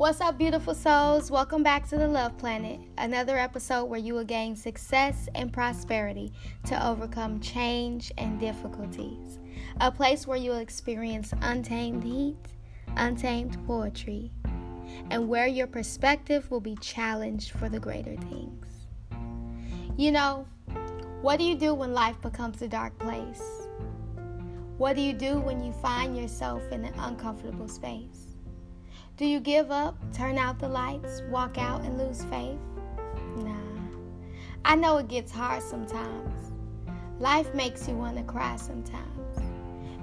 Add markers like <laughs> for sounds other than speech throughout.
What's up, beautiful souls? Welcome back to the Love Planet, another episode where you will gain success and prosperity to overcome change and difficulties. A place where you will experience untamed heat, untamed poetry, and where your perspective will be challenged for the greater things. You know, what do you do when life becomes a dark place? What do you do when you find yourself in an uncomfortable space? Do you give up, turn out the lights, walk out, and lose faith? Nah. I know it gets hard sometimes. Life makes you want to cry sometimes.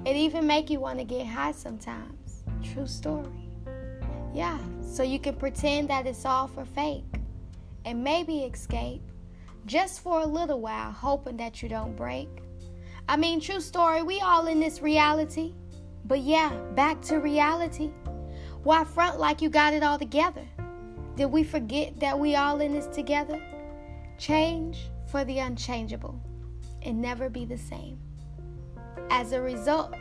It even make you want to get high sometimes. True story. Yeah, so you can pretend that it's all for fake and maybe escape just for a little while, hoping that you don't break. I mean, true story, we all in this reality. But yeah, back to reality. Why front like you got it all together? Did we forget that we all in this together? Change for the unchangeable and never be the same. As a result,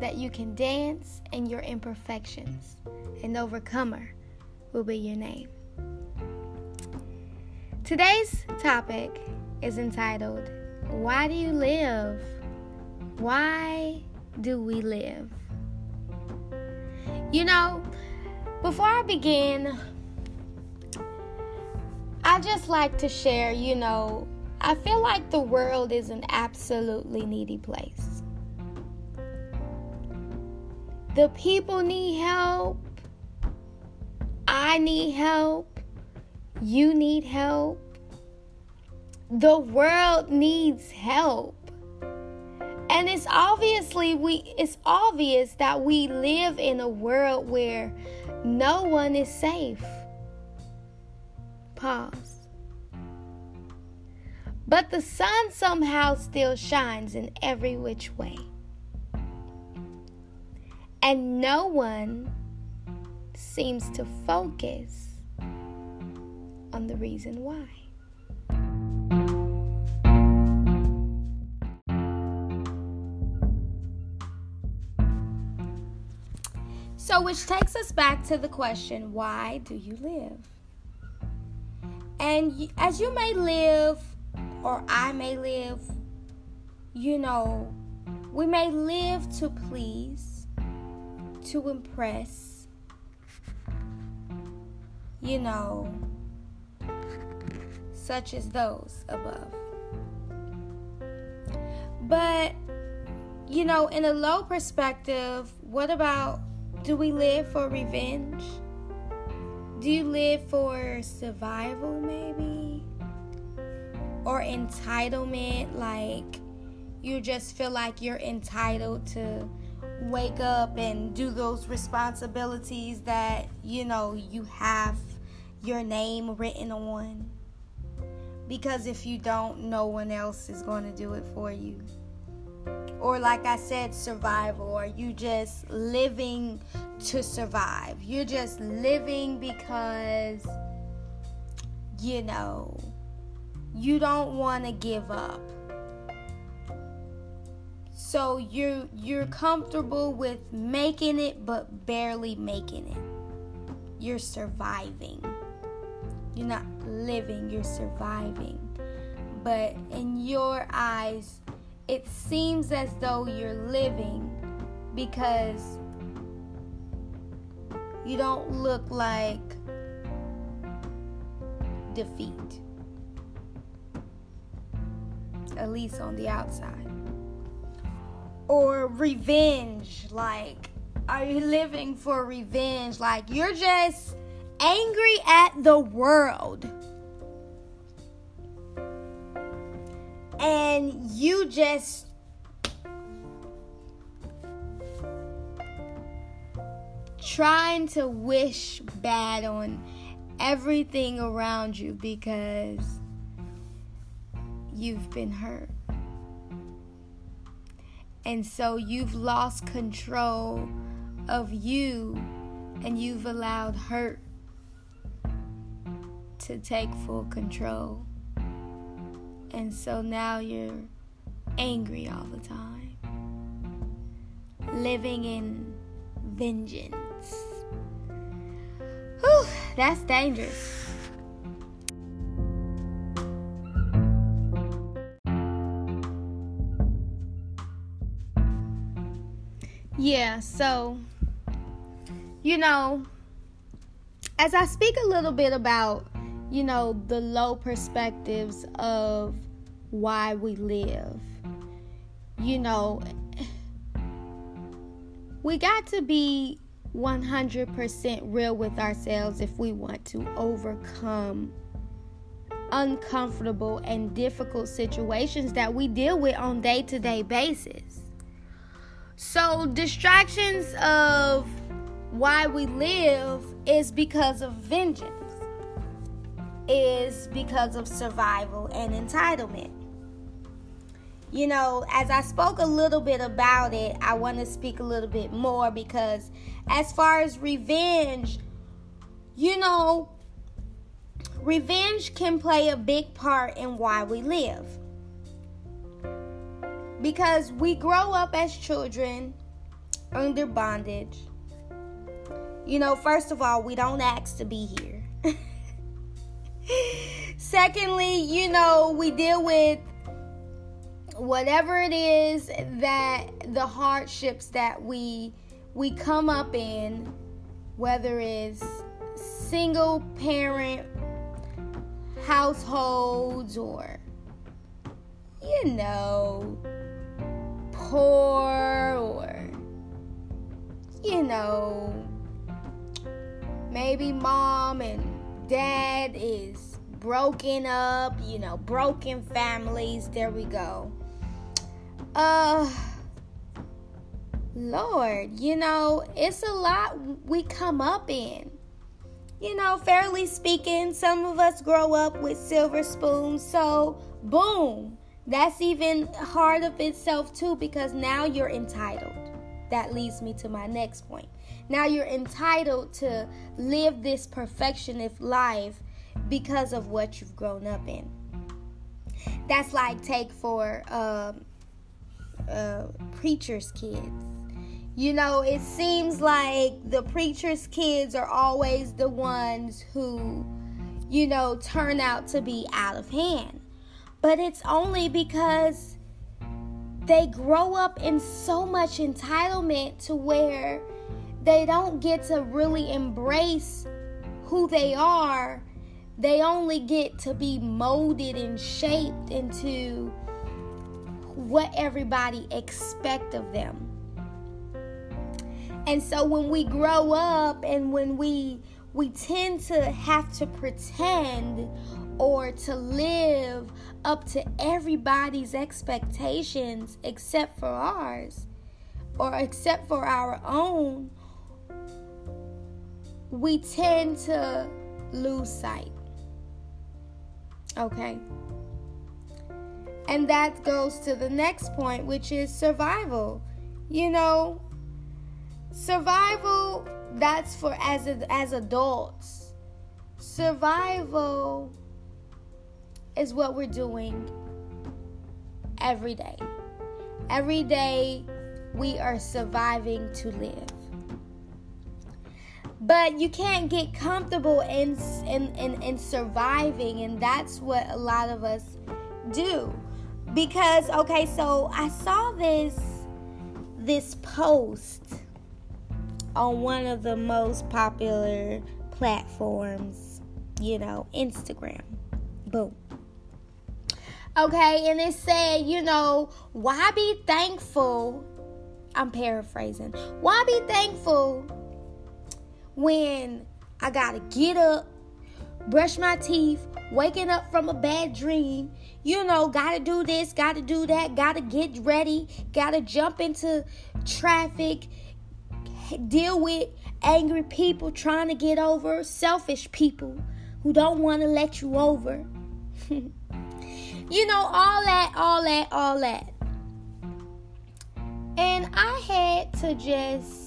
that you can dance in your imperfections, and overcomer will be your name. Today's topic is entitled, Why Do You Live? Why do we live? You know, before I begin, I just like to share, you know, I feel like the world is an absolutely needy place. The people need help. I need help. You need help. The world needs help. And it's obviously we it's obvious that we live in a world where no one is safe. Pause. But the sun somehow still shines in every which way. And no one seems to focus on the reason why. So, which takes us back to the question why do you live? And as you may live, or I may live, you know, we may live to please, to impress, you know, such as those above. But, you know, in a low perspective, what about do we live for revenge? Do you live for survival, maybe? Or entitlement, like you just feel like you're entitled to wake up and do those responsibilities that, you know, you have your name written on? Because if you don't, no one else is going to do it for you or like I said, survival, or you just living to survive. You're just living because you know you don't want to give up. So you're you're comfortable with making it but barely making it. You're surviving. You're not living, you're surviving. But in your eyes, it seems as though you're living because you don't look like defeat. At least on the outside. Or revenge. Like, are you living for revenge? Like, you're just angry at the world and you just trying to wish bad on everything around you because you've been hurt. And so you've lost control of you and you've allowed hurt to take full control. And so now you're angry all the time, living in vengeance. Whew. That's dangerous. Yeah, so, you know, as I speak a little bit about, you know, the low perspectives of why we live, you know, we got to be 100% real with ourselves if we want to overcome uncomfortable and difficult situations that we deal with on day-to-day basis. So distractions of why we live is because of vengeance. Is because of survival and entitlement. You know, as I spoke a little bit about it, I want to speak a little bit more because, as far as revenge, you know, revenge can play a big part in why we live. Because we grow up as children under bondage. You know, first of all, we don't ask to be here. <laughs> Secondly, you know, we deal with whatever it is that the hardships that we we come up in whether it's single parent households or you know poor or you know maybe mom and dad is broken up you know broken families there we go uh, Lord, you know, it's a lot we come up in. You know, fairly speaking, some of us grow up with silver spoons, so boom, that's even hard of itself too because now you're entitled. That leads me to my next point. Now you're entitled to live this perfectionist life because of what you've grown up in. That's like take for um, uh, preacher's kids. You know, it seems like the preacher's kids are always the ones who, you know, turn out to be out of hand. But it's only because they grow up in so much entitlement to where they don't get to really embrace who they are. They only get to be molded and shaped into what everybody expect of them. And so when we grow up and when we we tend to have to pretend or to live up to everybody's expectations except for ours or except for our own, we tend to lose sight. Okay? And that goes to the next point, which is survival. You know, survival that's for as as adults. Survival is what we're doing every day. Every day we are surviving to live. But you can't get comfortable in, in, in, in surviving, and that's what a lot of us do. Because okay so i saw this this post on one of the most popular platforms you know instagram. Boom. Okay and it said you know why be thankful i'm paraphrasing why be thankful when i gotta get up brush my teeth waking up from a bad dream you know, gotta do this, gotta do that, gotta get ready, gotta jump into traffic, deal with angry people trying to get over, selfish people who don't want to let you over. <laughs> you know, all that, all that, all that. And I had to just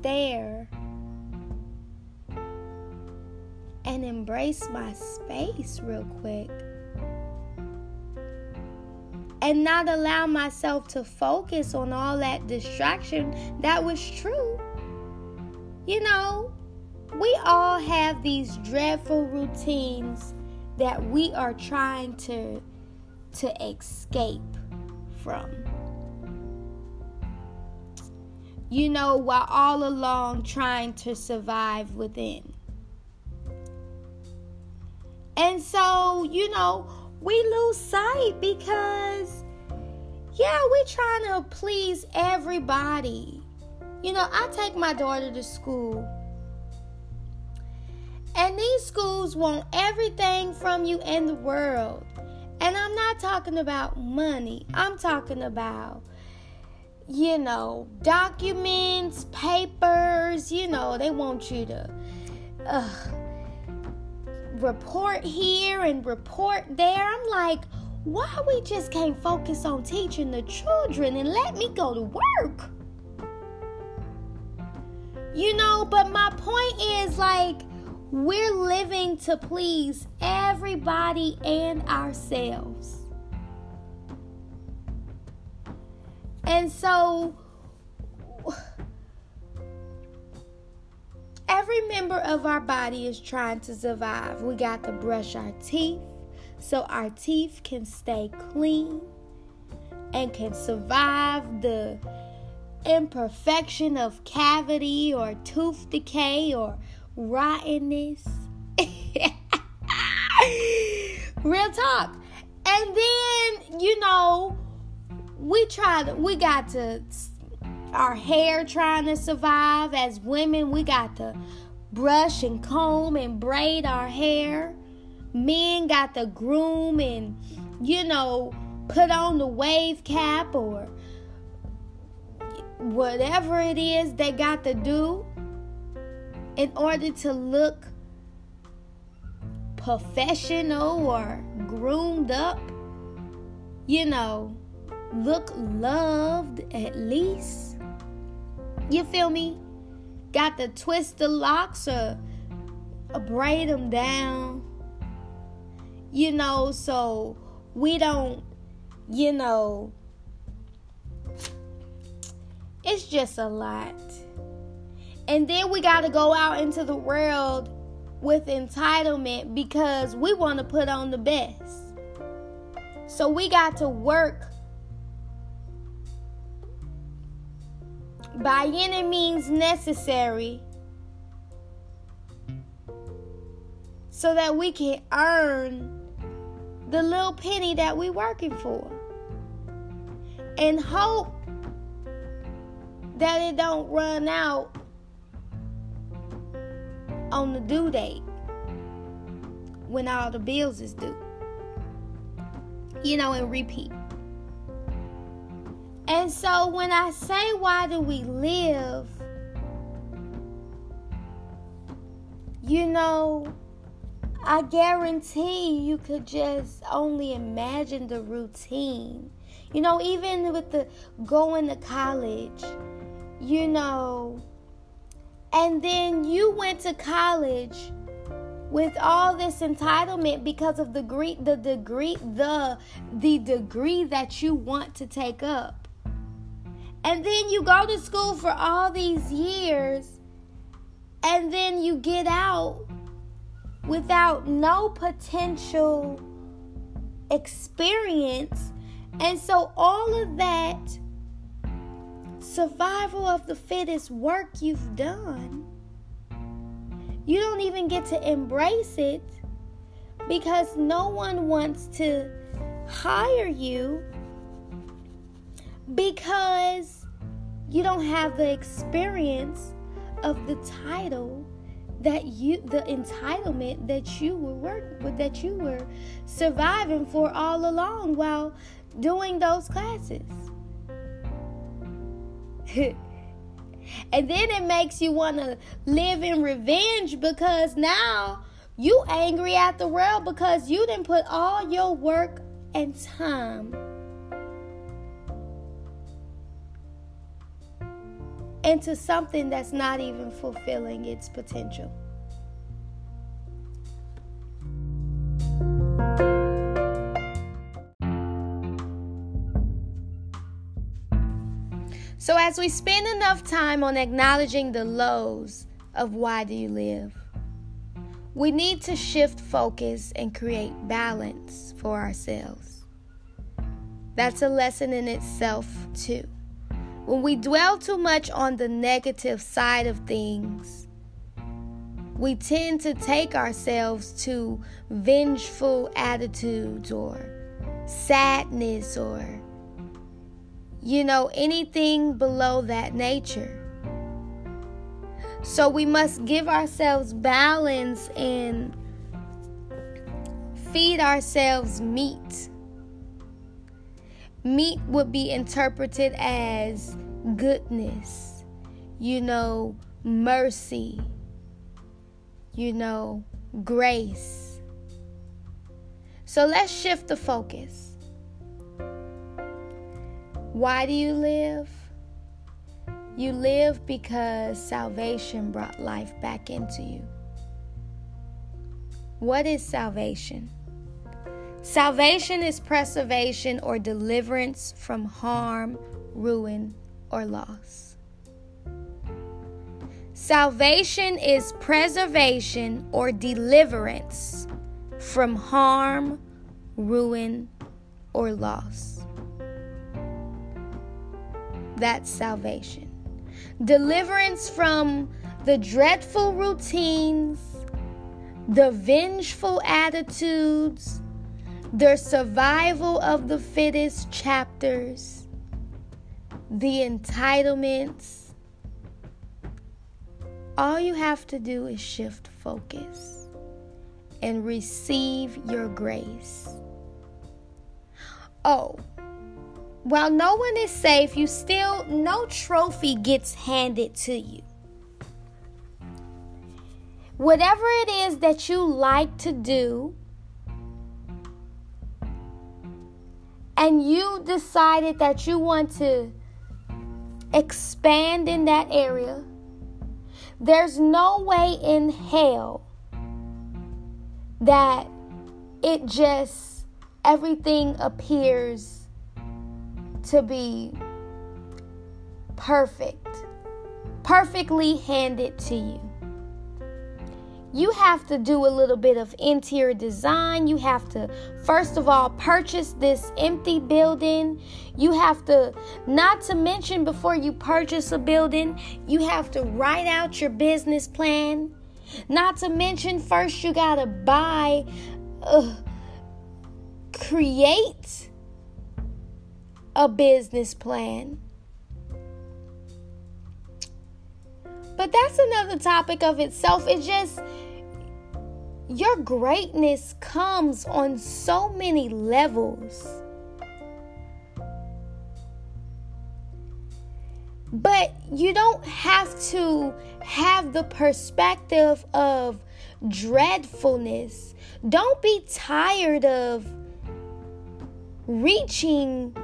stare and embrace my space real quick. And not allow myself to focus on all that distraction that was true. you know, we all have these dreadful routines that we are trying to to escape from. You know, while all along trying to survive within. And so, you know, we lose sight because yeah, we're trying to please everybody. You know, I take my daughter to school. And these schools want everything from you in the world. And I'm not talking about money. I'm talking about, you know, documents, papers. You know, they want you to uh, report here and report there. I'm like, why we just can't focus on teaching the children and let me go to work? You know, but my point is like, we're living to please everybody and ourselves. And so, every member of our body is trying to survive. We got to brush our teeth so our teeth can stay clean and can survive the imperfection of cavity or tooth decay or rottenness. <laughs> Real talk. And then, you we tried, we got to, our hair trying to survive. As women, we got to brush and comb and braid our hair. Men got to groom and, you know, put on the wave cap or whatever it is they got to do in order to look professional or groomed up, you know, look loved at least. You feel me? Got to twist the locks or, or braid them down. You know, so we don't, you know, it's just a lot. And then we got to go out into the world with entitlement because we want to put on the best. So we got to work by any means necessary so that we can earn the little penny that we're working for and hope that it don't run out on the due date when all the bills is due. You know, and repeat. And so when I say, why do we live? You know, I guarantee you could just only imagine the routine. You know, even with the going to college, you know, and then you went to college with all this entitlement because of the degree the degree the the degree that you want to take up. And then you go to school for all these years and then you get out without no potential experience. And so all of that survival of the fittest work you've done, you don't even get to embrace it because no one wants to hire you because you don't have the experience of the title that you the entitlement that you were work with that you were surviving for all along while doing those classes. <laughs> And then it makes you want to live in revenge because now you angry at the world because you didn't put all your work and time into something that's not even fulfilling its potential. So, as we spend enough time on acknowledging the lows, of why do you live. We need to shift focus and create balance for ourselves. That's a lesson in itself, too. When we dwell too much on the negative side of things, we tend to take ourselves to vengeful attitudes or sadness or, you know, anything below that nature. So we must give ourselves balance and feed ourselves meat. Meat would be interpreted as goodness, you know, mercy, you know, grace. So let's shift the focus. Why do you live? You live because salvation brought life back into you. What is salvation? Salvation is preservation or deliverance from harm, ruin, or loss. Salvation is preservation or deliverance from harm, ruin, or loss. That's salvation deliverance from the dreadful routines, the vengeful attitudes, the survival of the fittest chapters, the entitlements. All you have to do is shift focus and receive your grace. Oh, while no one is safe, you still, no trophy gets handed to you. Whatever it is that you like to do, and you decided that you want to expand in that area, there's no way in hell that it just, everything appears to be perfect, perfectly handed to you. You have to do a little bit of interior design. You have to, first of all, purchase this empty building. You have to, not to mention before you purchase a building, you have to write out your business plan. Not to mention, first, you got to buy, uh, create a business plan. But that's another topic of itself. It just, your greatness comes on so many levels. But you don't have to have the perspective of dreadfulness. Don't be tired of reaching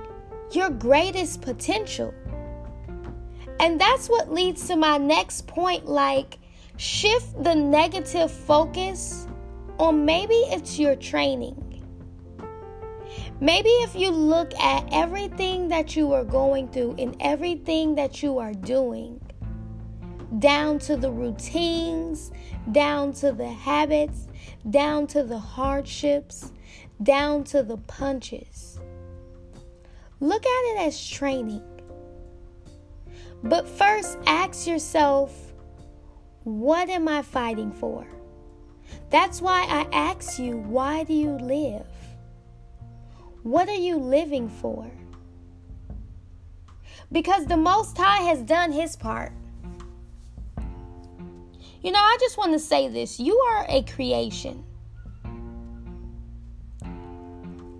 your greatest potential. And that's what leads to my next point like, shift the negative focus on maybe it's your training. Maybe if you look at everything that you are going through and everything that you are doing, down to the routines, down to the habits, down to the hardships, down to the punches Look at it as training. But first, ask yourself, what am I fighting for? That's why I ask you, why do you live? What are you living for? Because the Most High has done his part. You know, I just want to say this you are a creation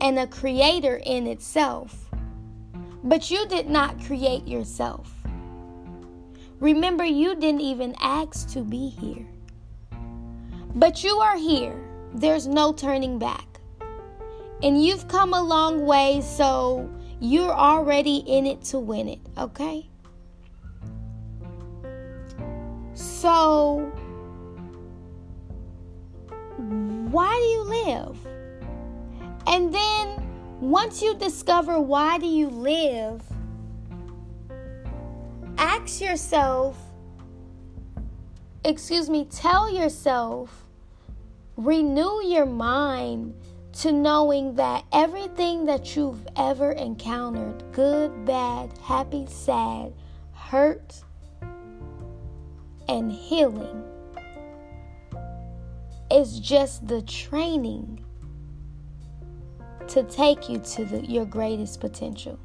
and a creator in itself. But you did not create yourself. Remember, you didn't even ask to be here. But you are here. There's no turning back. And you've come a long way, so you're already in it to win it, okay? So, why do you live? And then once you discover why do you live, ask yourself excuse me, tell yourself, renew your mind to knowing that everything that you've ever encountered good, bad, happy, sad, hurt, and healing is just the training to take you to the, your greatest potential.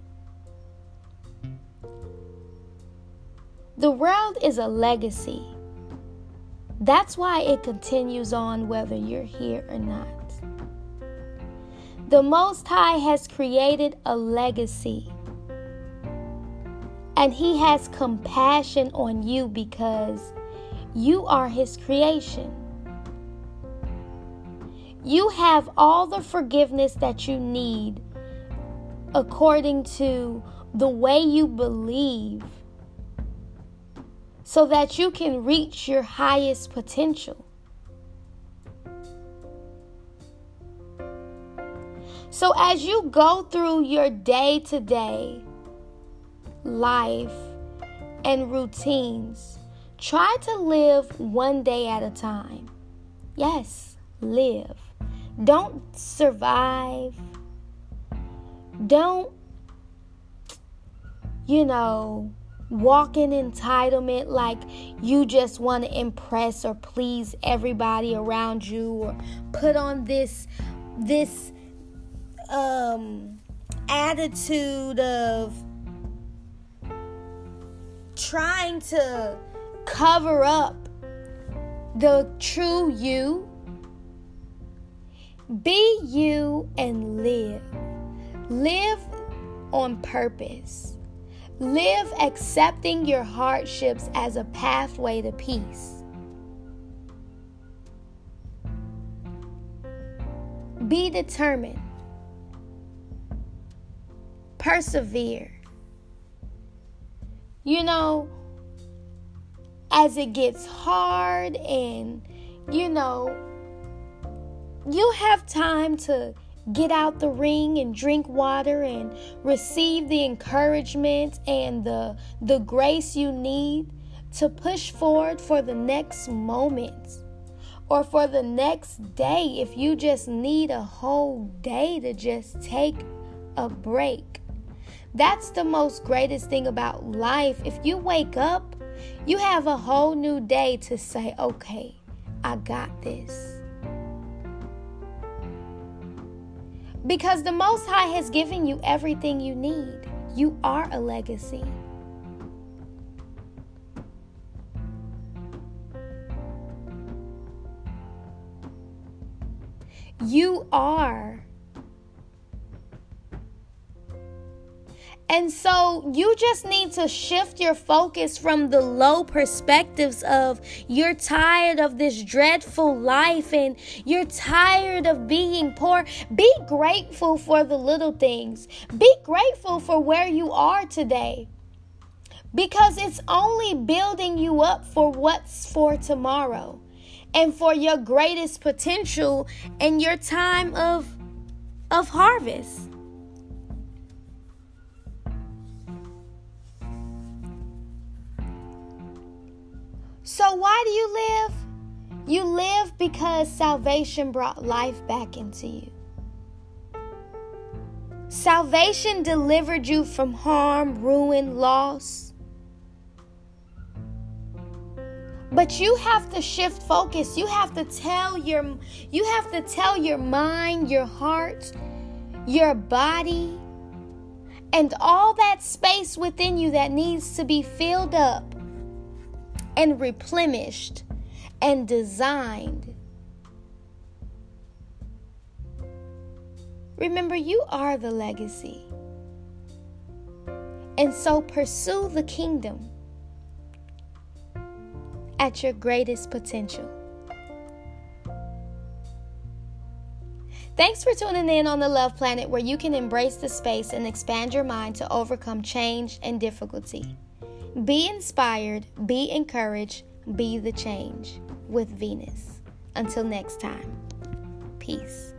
The world is a legacy. That's why it continues on whether you're here or not. The Most High has created a legacy. And He has compassion on you because you are His creation. You have all the forgiveness that you need according to the way you believe so that you can reach your highest potential. So, as you go through your day to day life and routines, try to live one day at a time. Yes, live. Don't survive. Don't, you know, walk in entitlement like you just want to impress or please everybody around you or put on this this um attitude of trying to cover up the true you be you and live. Live on purpose. Live accepting your hardships as a pathway to peace. Be determined. Persevere. You know, as it gets hard and, you know, you have time to get out the ring and drink water and receive the encouragement and the the grace you need to push forward for the next moment or for the next day if you just need a whole day to just take a break. That's the most greatest thing about life. If you wake up, you have a whole new day to say, "Okay, I got this." Because the Most High has given you everything you need. You are a legacy. You are And so you just need to shift your focus from the low perspectives of you're tired of this dreadful life and you're tired of being poor. Be grateful for the little things. Be grateful for where you are today. Because it's only building you up for what's for tomorrow and for your greatest potential and your time of of harvest. So, why do you live? You live because salvation brought life back into you. Salvation delivered you from harm, ruin, loss. But you have to shift focus. You have to tell your you have to tell your mind, your heart, your body, and all that space within you that needs to be filled up and replenished and designed. Remember, you are the legacy. And so pursue the kingdom at your greatest potential. Thanks for tuning in on the Love Planet, where you can embrace the space and expand your mind to overcome change and difficulty. Be inspired, be encouraged, be the change with Venus. Until next time, peace.